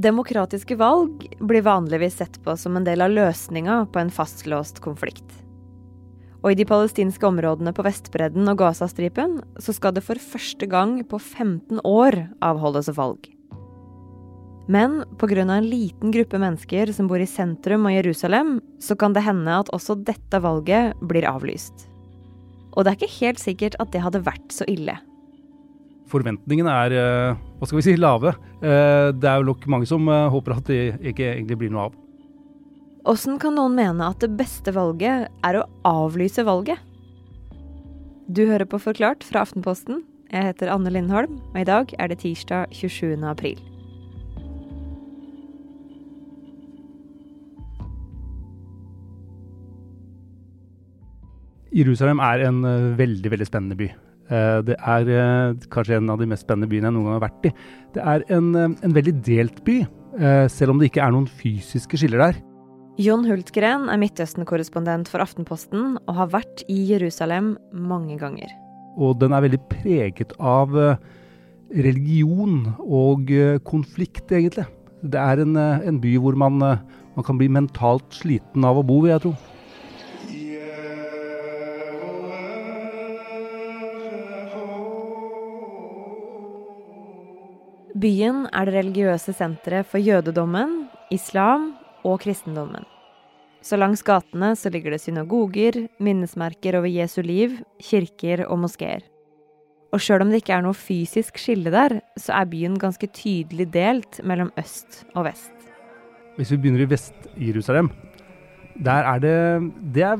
Demokratiske valg blir vanligvis sett på som en del av løsninga på en fastlåst konflikt. Og i de palestinske områdene på Vestbredden og Gazastripen så skal det for første gang på 15 år avholdes valg. Men pga. en liten gruppe mennesker som bor i sentrum av Jerusalem, så kan det hende at også dette valget blir avlyst. Og det er ikke helt sikkert at det hadde vært så ille. Forventningene er eh, hva skal vi si, lave. Eh, det er jo nok mange som eh, håper at det ikke egentlig blir noe av. Åssen kan noen mene at det beste valget er å avlyse valget? Du hører på Forklart fra Aftenposten. Jeg heter Anne Lindholm, og i dag er det tirsdag 27. april. Jerusalem er en veldig veldig spennende by. Uh, det er uh, kanskje en av de mest spennende byene jeg noen gang har vært i. Det er en, en veldig delt by, selv om det ikke er noen fysiske skiller der. Jon Hultgren er Midtøsten-korrespondent for Aftenposten og har vært i Jerusalem mange ganger. Og den er veldig preget av religion og konflikt, egentlig. Det er en, en by hvor man, man kan bli mentalt sliten av å bo, vil jeg tro. Byen er det religiøse senteret for jødedommen, islam og kristendommen. Så langs gatene så ligger det synagoger, minnesmerker over Jesu liv, kirker og moskeer. Og sjøl om det ikke er noe fysisk skille der, så er byen ganske tydelig delt mellom øst og vest. Hvis vi begynner i Vest-Jerusalem, der er det Det er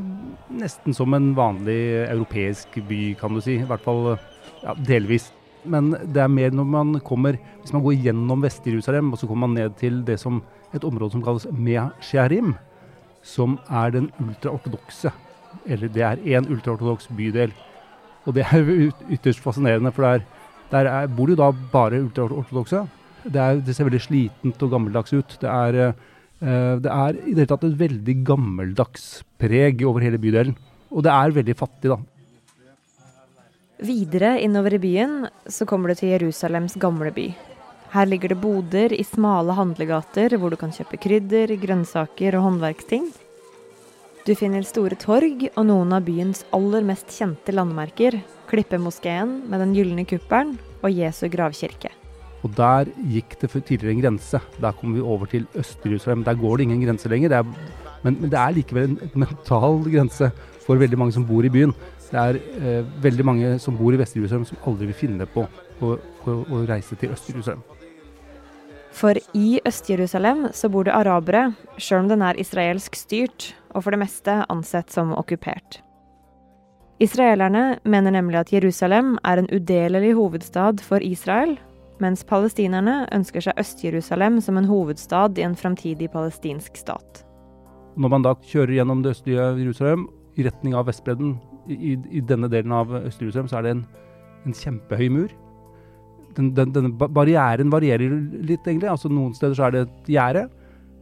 nesten som en vanlig europeisk by, kan du si. I hvert fall ja, delvis. Men det er mer når man kommer Hvis man går gjennom Vest-Jerusalem, og så kommer man ned til det som, et område som kalles Mea Shearim, som er den ultraortodokse Eller det er én ultraortodoks bydel. Og det er ytterst fascinerende, for der, der er, bor det jo da bare ultraortodokse. Det, det, ser veldig slitent og gammeldags ut. Det er, uh, det er i det hele tatt et veldig gammeldags preg over hele bydelen. Og det er veldig fattig, da. Videre innover i byen så kommer du til Jerusalems gamle by. Her ligger det boder i smale handlegater hvor du kan kjøpe krydder, grønnsaker og håndverksting. Du finner store torg og noen av byens aller mest kjente landemerker. Klippemoskeen med den gylne kuppelen og Jesu gravkirke. Og der gikk det tidligere en grense. Der kommer vi over til Øst-Jerusalem. Der går det ingen grense lenger. Det er, men, men, det er likevel en mental grense for veldig mange som bor i byen. Det er eh, veldig mange som bor i Vest-Jerusalem som aldri vil finne på å, å, å reise til Øst-Jerusalem. For i Øst-Jerusalem så bor det arabere, sjøl om den er israelsk styrt, og for det meste ansett som okkupert. Israelerne mener nemlig at Jerusalem er en udelelig hovedstad for Israel, mens palestinerne ønsker seg Øst-Jerusalem som en hovedstad i en framtidig palestinsk stat. Når man da kjører gjennom det østlige Jerusalem i retning av Vestbredden, i, i, denne delen av Østre så er det en, en kjempehøy mur. Den, den, denne barrieren varierer litt, egentlig. Altså Noen steder så er det et gjerde.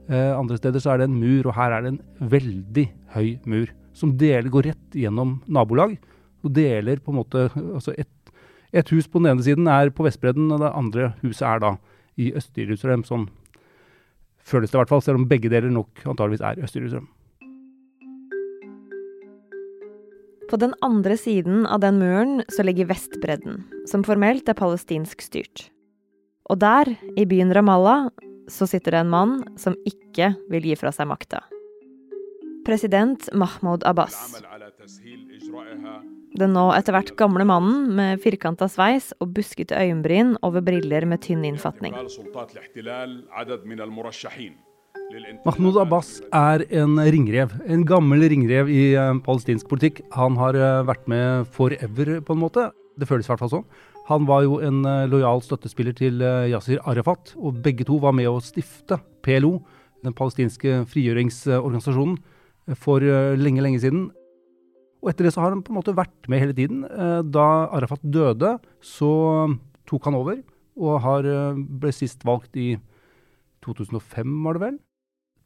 Eh, andre steder så er det en mur, og her er det en veldig høy mur. Som deler, går rett gjennom nabolag. Og deler på en måte altså et, et hus på den ene siden er på Vestbredden, og det andre huset er da i Øst-Jerusalem. Sånn føles det i hvert fall, selv om begge deler nok antageligvis er Øst-Jerusalem. På den andre siden av den muren så ligger Vestbredden, som formelt er palestinsk styrt. Og der, i byen Ramallah, så sitter det en mann som ikke vil gi fra seg makta. President Mahmoud Abbas. Den nå etter hvert gamle mannen med firkanta sveis og buskete øyenbryn over briller med tynn innfatning. Mahmoud Abbas er en ringrev. En gammel ringrev i uh, palestinsk politikk. Han har uh, vært med forever, på en måte. Det føles i hvert fall sånn. Han var jo en uh, lojal støttespiller til Yasir Arafat, og begge to var med å stifte PLO, den palestinske frigjøringsorganisasjonen, for lenge, lenge siden. Og etter det så har han på en måte vært med hele tiden. Da Arafat døde, så tok han over, og ble sist valgt i 2005, var det vel?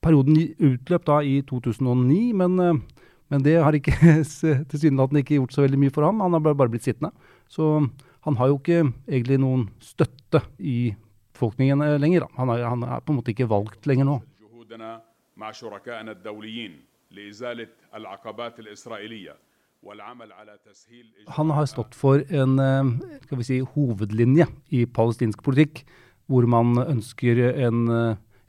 Perioden utløp da i 2009, men, eh, men det har ikke tilsynelatende ikke gjort så veldig mye for ham. Han har bare blitt sittende. Så han har jo ikke egentlig noen støtte i befolkningen lenger. Han er, han er, på en måte ikke valgt lenger nå. Han har stått for en si, hovedlinje i palestinsk politikk, hvor man ønsker en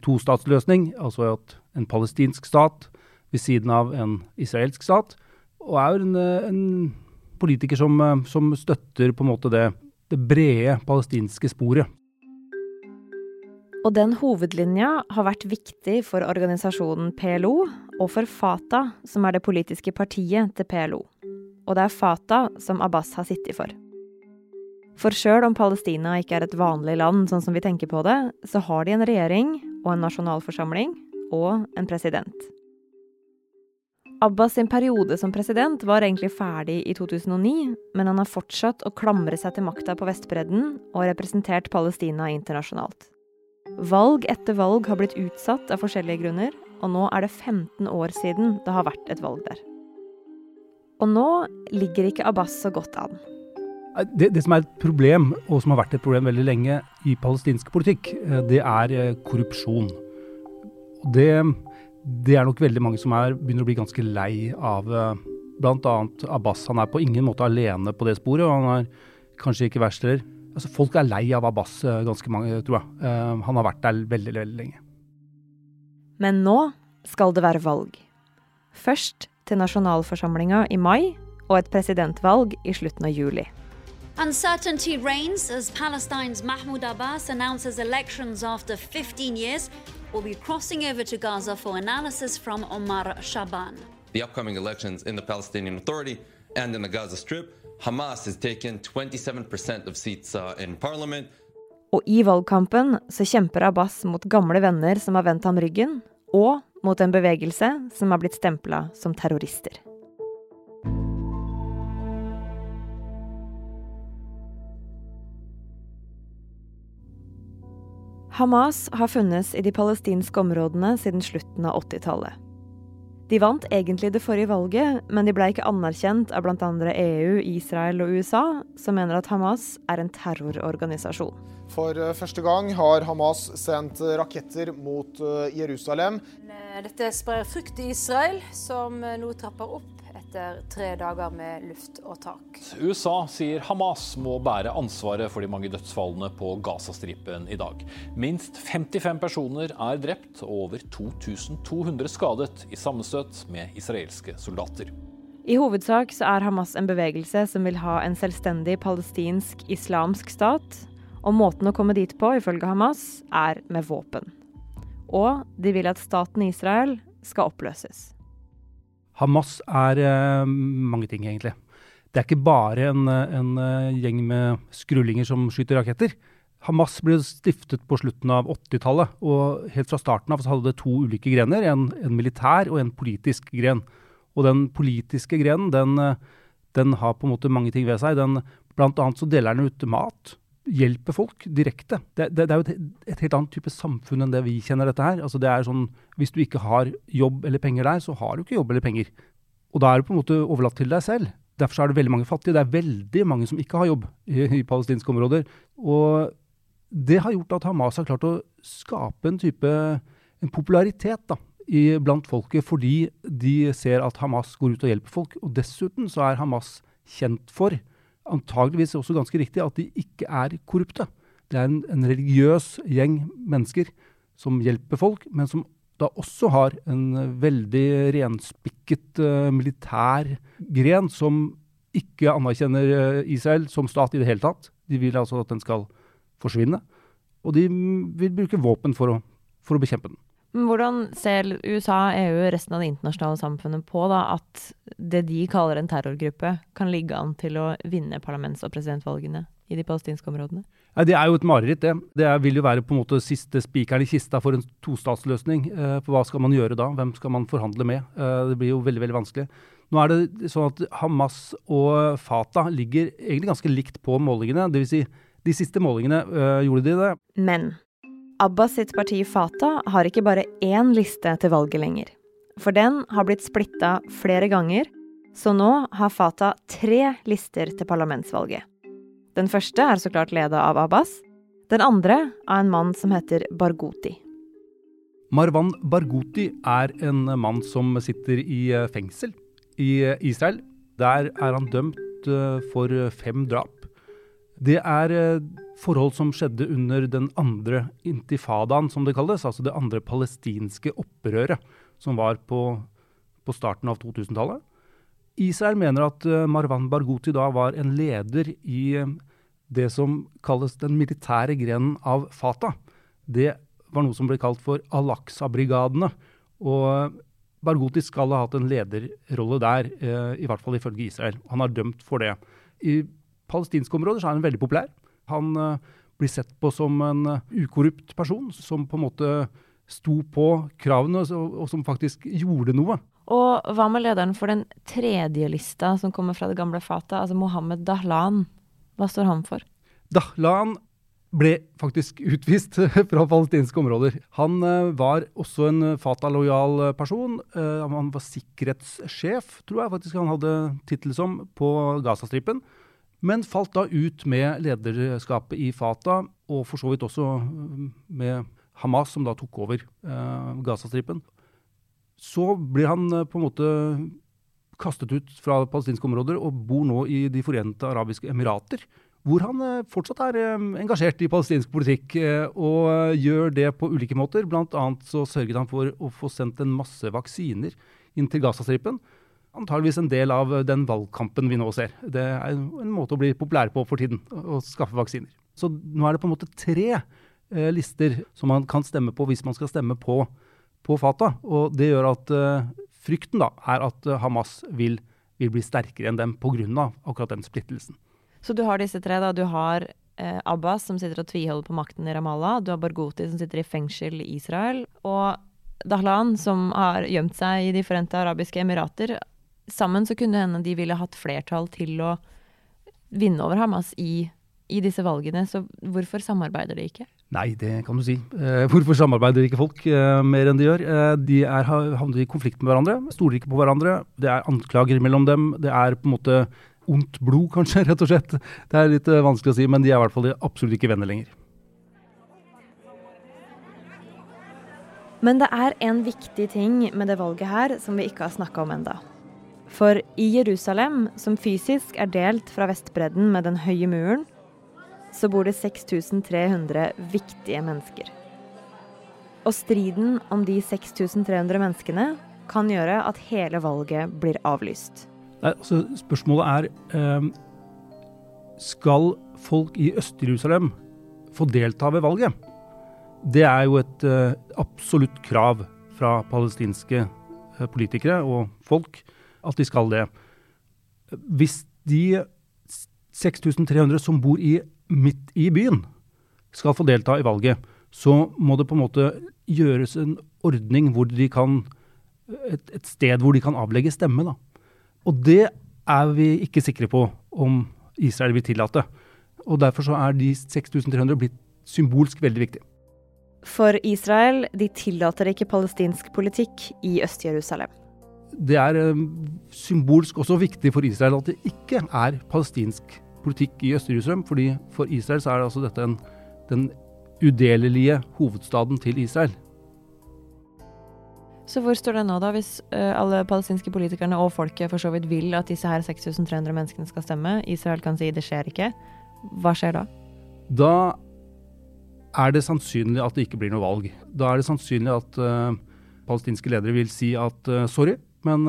tostatsløsning, altså at en palestinsk stat ved siden av en israelsk stat, og er en, en politiker som, som, støtter på en måte det, det brede palestinske sporet. Og den hovedlinja har vært viktig for organisasjonen PLO og for Fatah, som er det politiske partiet til PLO. Og det er Fatah som Abbas har sittet for. For sjøl om Palestina ikke er et vanlig land sånn som vi tenker på det, så har de en regjering og en nasjonalforsamling og en president. Abbas sin periode som president var egentlig ferdig i 2009, men han har fortsatt å klamre seg til makta på Vestbredden og representert Palestina internasjonalt. Valg etter valg har blitt utsatt av forskjellige grunner, og nå er det 15 år siden det har vært et valg der. Og nå ligger ikke Abbas så godt an. Det, det, som er et problem, og som har vært et problem veldig lenge i palestinsk politikk, eh, det er eh, korrupsjon. Det, det er nok veldig mange som er, begynner å bli ganske lei av eh, bl.a. Abbas. Han er på ingen måte alene på det sporet, og han er kanskje ikke verst heller. Altså, folk er lei av Abbas, ganske mange, tror jeg. Han har vært der veldig, veldig lenge. Men nå skal det være valg. Først til nasjonalforsamlinga i mai, og et presidentvalg i slutten av juli. Uncertainty reigns as Palestine's Mahmoud Abbas announces elections after 15 years. We'll be crossing over to Gaza for analysis from Omar Shaban. The upcoming elections in the Palestinian Authority and in the Gaza Strip, Hamas has taken 27% of seats uh, in parliament. Og i valgkampen så kjemper Abbas mot gamle venner som har vendt ham ryggen, og mot en bevegelse som har blitt stempla som terrorister. Hamas har funnes i de palestinske områdene siden slutten av 80-tallet. De vant egentlig det forrige valget, men de ble ikke anerkjent av bl.a. EU, Israel og USA, som mener at Hamas er en terrororganisasjon. For eh, første gang har Hamas sendt raketter mot eh, Jerusalem. Dette sprer frykt i Israel, som nå trapper opp etter tre dager med luft og tak. USA sier Hamas må bære ansvaret for de mange dødsfallene på Gazastripen i dag. Minst 55 personer er drept og over 2200 skadet i sammenstøt med israelske soldater. I hovedsak så er Hamas en bevegelse som vil ha en selvstendig palestinsk islamsk stat. Og måten å komme dit på, ifølge Hamas, er med våpen. Og de vil at staten Israel skal oppløses. Hamas er uh, mange ting, egentlig. Det er ikke bare en, en uh, gjeng med skrullinger som skyter raketter. Hamas ble stiftet på slutten av 80-tallet, og helt fra starten av så hadde det to ulike grener. En, en, militær og en politisk gren. Og den politiske grenen, den, eh, den, har på en måte mange ting ved seg. Den, blant annet så deler den ut mat hjelper folk direkte. Det, det, det er jo et, et, helt annet type samfunn enn det vi kjenner dette her. Altså det er sånn, Hvis du ikke har jobb eller penger der, så har du ikke jobb eller penger. Og da er du på en måte overlatt til deg selv. Derfor er det veldig mange fattige. Det er veldig mange som ikke har jobb i, i palestinske områder. Og det har gjort at Hamas har klart å skape en type en popularitet da, i, blant folket, fordi de ser at Hamas går ut og hjelper folk. Og dessuten så er Hamas kjent for antageligvis også ganske riktig at de ikke er korrupte. Det er en, en, religiøs gjeng mennesker som hjelper folk, men som da også har en veldig renspikket uh, militær gren som ikke anerkjenner uh, Israel som stat i det hele tatt. De vil altså at den skal forsvinne. Og de vil bruke våpen for å, for å bekjempe den. Hvordan ser USA, EU resten av det internasjonale samfunnet på da, at det de kaller en terrorgruppe, kan ligge an til å vinne parlaments- og presidentvalgene i de palestinske områdene? Ja, det er jo et mareritt, det. Det vil jo være på en måte siste spikeren i kista for en tostatsløsning. Eh, for hva skal man gjøre da? Hvem skal man forhandle med? Eh, det blir jo veldig veldig vanskelig. Nå er det sånn at Hamas og Fatah ligger egentlig ganske likt på målingene. Dvs. Si, de siste målingene øh, gjorde de det. Men Abbas sitt parti Fatah har ikke bare én liste til valget lenger. For den har blitt splitta flere ganger, så nå har Fatah tre lister til parlamentsvalget. Den første er så klart leda av Abbas. Den andre av en mann som heter Barghouti. Marwan Barghouti er en mann som sitter i eh, fengsel i eh, Israel. Der er han dømt eh, for fem drap. Det er forhold som skjedde under den andre intifadaen, som det kalles. Altså det andre palestinske opprøret, som var på, på starten av 2000-tallet. Israel mener at Marwan Barghouti da var en leder i det som kalles den militære grenen av Fatah. Det var noe som ble kalt for Al-Aqsa-brigadene. Og Barghouti skal ha hatt en lederrolle der, eh, i hvert fall ifølge Israel. Han er dømt for det. I palestinske områder så er han veldig populær. Han uh, blir sett på som en uh, ukorrupt person som på en måte sto på kravene og, som faktisk gjorde noe. Og hva med lederen for den tredje lista som kommer fra det gamle Fatah, altså Mohammed Dahlan? Hva står han for? Dahlan ble faktisk utvist fra palestinske områder. Han uh, var også en Fatah-lojal person. Han var sikkerhetssjef, tror jeg faktisk han hadde tittel som, på Gazastripen. Men falt da ut med lederskapet i Fatah, og for så vidt også eh, med Hamas, som da tok over eh, Gazastripen. Så blir han på en måte kastet ut fra palestinske områder og bor nå i De forente arabiske emirater hvor han eh, fortsatt er eh, engasjert i palestinsk politikk eh, og gjør det på ulike måter. Blant annet så sørget han for å få sendt en masse vaksiner inn til Gazastripen. Antageligvis en del av den valgkampen vi nå ser. Det er en måte å bli populær på for tiden, å skaffe vaksiner. Så nå er det på en måte tre eh, lister som man kan stemme på hvis man skal stemme på, på Fatah. Og det gjør at eh, frykten da er at Hamas vil, vil bli sterkere enn dem pga. akkurat den splittelsen. Så du har disse tre. da. Du har eh, Abbas, som sitter og tviholder på makten i Ramallah. Du har Barghouti, som sitter i fengsel i Israel. Og Dahlan, som har gjemt seg i De forente arabiske emirater. Sammen så kunne hende de ville hatt flertall til å vinne over Hamas i, i disse valgene. Så hvorfor samarbeider de ikke? Nei, det kan du si. Eh, hvorfor samarbeider ikke folk eh, mer enn de gjør? Eh, de er havner i konflikt med hverandre, stoler ikke på hverandre. Det er anklager mellom dem. Det er på en måte ondt blod, kanskje, rett og slett. Det er litt vanskelig å si, men de er i hvert fall absolutt ikke venner lenger. Men det er en viktig ting med det valget her som vi ikke har snakka om enda. For i Jerusalem, som fysisk er delt fra Vestbredden med den høye muren, så bor det 6300 viktige mennesker. Og striden om de 6300 menneskene kan gjøre at hele valget blir avlyst. Nei, altså, spørsmålet er eh, Skal folk i Øst-Jerusalem få delta ved valget? Det er jo et eh, absolutt krav fra palestinske eh, politikere og folk at de skal det. Hvis de 6300 som bor i, midt i byen, skal få delta i valget, så må det på en måte gjøres en ordning hvor de kan et, et sted hvor de kan avlegge stemme. da. Og det er vi ikke sikre på om Israel vil tillate. Og Derfor så er de 6300 blitt symbolsk veldig viktige. For Israel de tillater ikke palestinsk politikk i Øst-Jerusalem. Det er um, symbolsk også viktig for Israel at det ikke er palestinsk politikk i Øst-Jerusalem. fordi For Israel så er altså dette en, den udelelige hovedstaden til Israel. Så hvor står det nå, da, hvis uh, alle palestinske politikerne og folket for så vidt vil at disse her 6300 menneskene skal stemme? Israel kan si det skjer ikke. Hva skjer da? Da er det sannsynlig at det ikke blir noe valg. Da er det sannsynlig at uh, palestinske ledere vil si at uh, sorry, men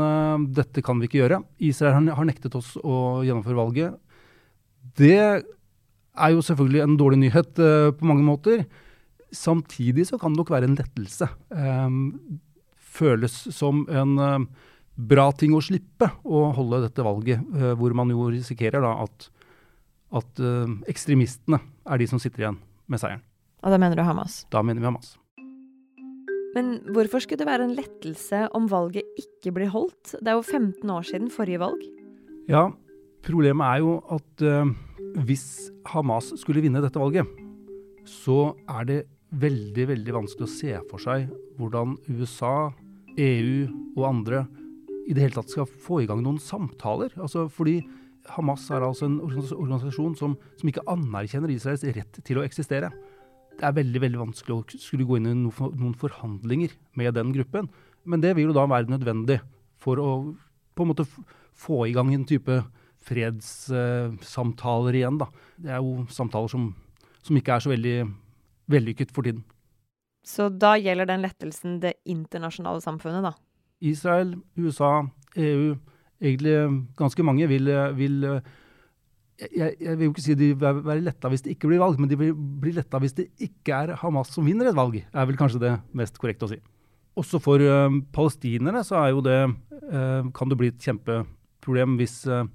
dette kan vi ikke gjøre. Israel har nektet oss å gjennomføre valget. Det er jo selvfølgelig en dårlig nyhet på mange måter. Samtidig så kan det nok være en lettelse. Um, føles som en uh, bra ting å slippe å holde dette valget, uh, hvor man jo risikerer da at, at uh, ekstremistene er de som sitter igjen med seieren. Og da mener du Hamas? Da mener vi Hamas. Men hvorfor skulle det være en lettelse om valget ikke blir holdt? Det er jo 15 år siden forrige valg. Ja, problemet er jo at hvis Hamas skulle vinne dette valget, så er det veldig, veldig vanskelig å se for seg hvordan USA, EU og andre i det hele tatt skal få i gang noen samtaler. Altså fordi Hamas er altså en organisasjon som, som ikke anerkjenner Israels rett til å eksistere. Det er veldig veldig vanskelig å skulle gå inn i noen forhandlinger med den gruppen. Men det vil jo da være nødvendig for å på en måte få i gang en type fredssamtaler igjen. Da. Det er jo samtaler som, som ikke er så veldig vellykket for tiden. Så da gjelder den lettelsen det internasjonale samfunnet, da? Israel, USA, EU, egentlig ganske mange vil, vil jeg, jeg, vil jo ikke si de vil være letta hvis det ikke blir valg, men de vil bli letta hvis det ikke er Hamas som vinner et valg, er vel kanskje det mest korrekte å si. Også for uh, palestinere så er jo det uh, kan det bli et kjempeproblem hvis uh,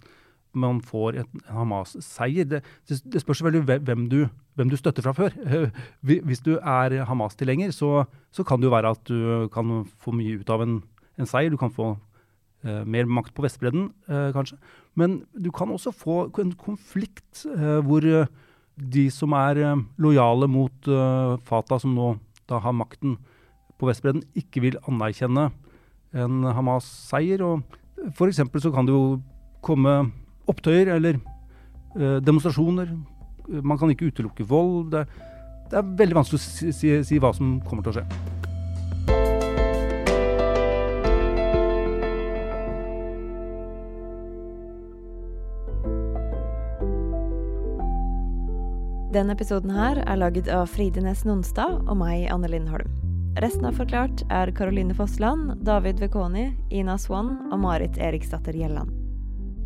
man får en Hamas-seier. Det, det, spørs veldig hvem du, hvem du støtter fra før. hvis du er Hamas-tilhenger, så, så, kan det jo være at du kan få mye ut av en, en seier. Du kan få Uh, mer makt på Vestbredden, uh, kanskje. Men du kan også få en konflikt uh, hvor de som er lojale mot Fatah, som nå da har makten på Vestbredden, ikke vil anerkjenne en Hamas-seier. og F.eks. så kan det jo komme opptøyer eller demonstrasjoner. Man kan ikke utelukke vold. Det, det er veldig vanskelig å si, si, si hva som kommer til å skje. Denne episoden her er laget av Fride Næss Nonstad og meg, Anne Lindholm. Resten av Forklart er Caroline Fossland, David Vekoni, Ina Swan og Marit Eriksdatter Gjelland.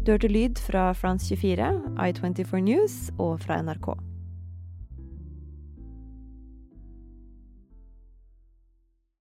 Du hørte lyd fra France 24, I24 News og fra NRK.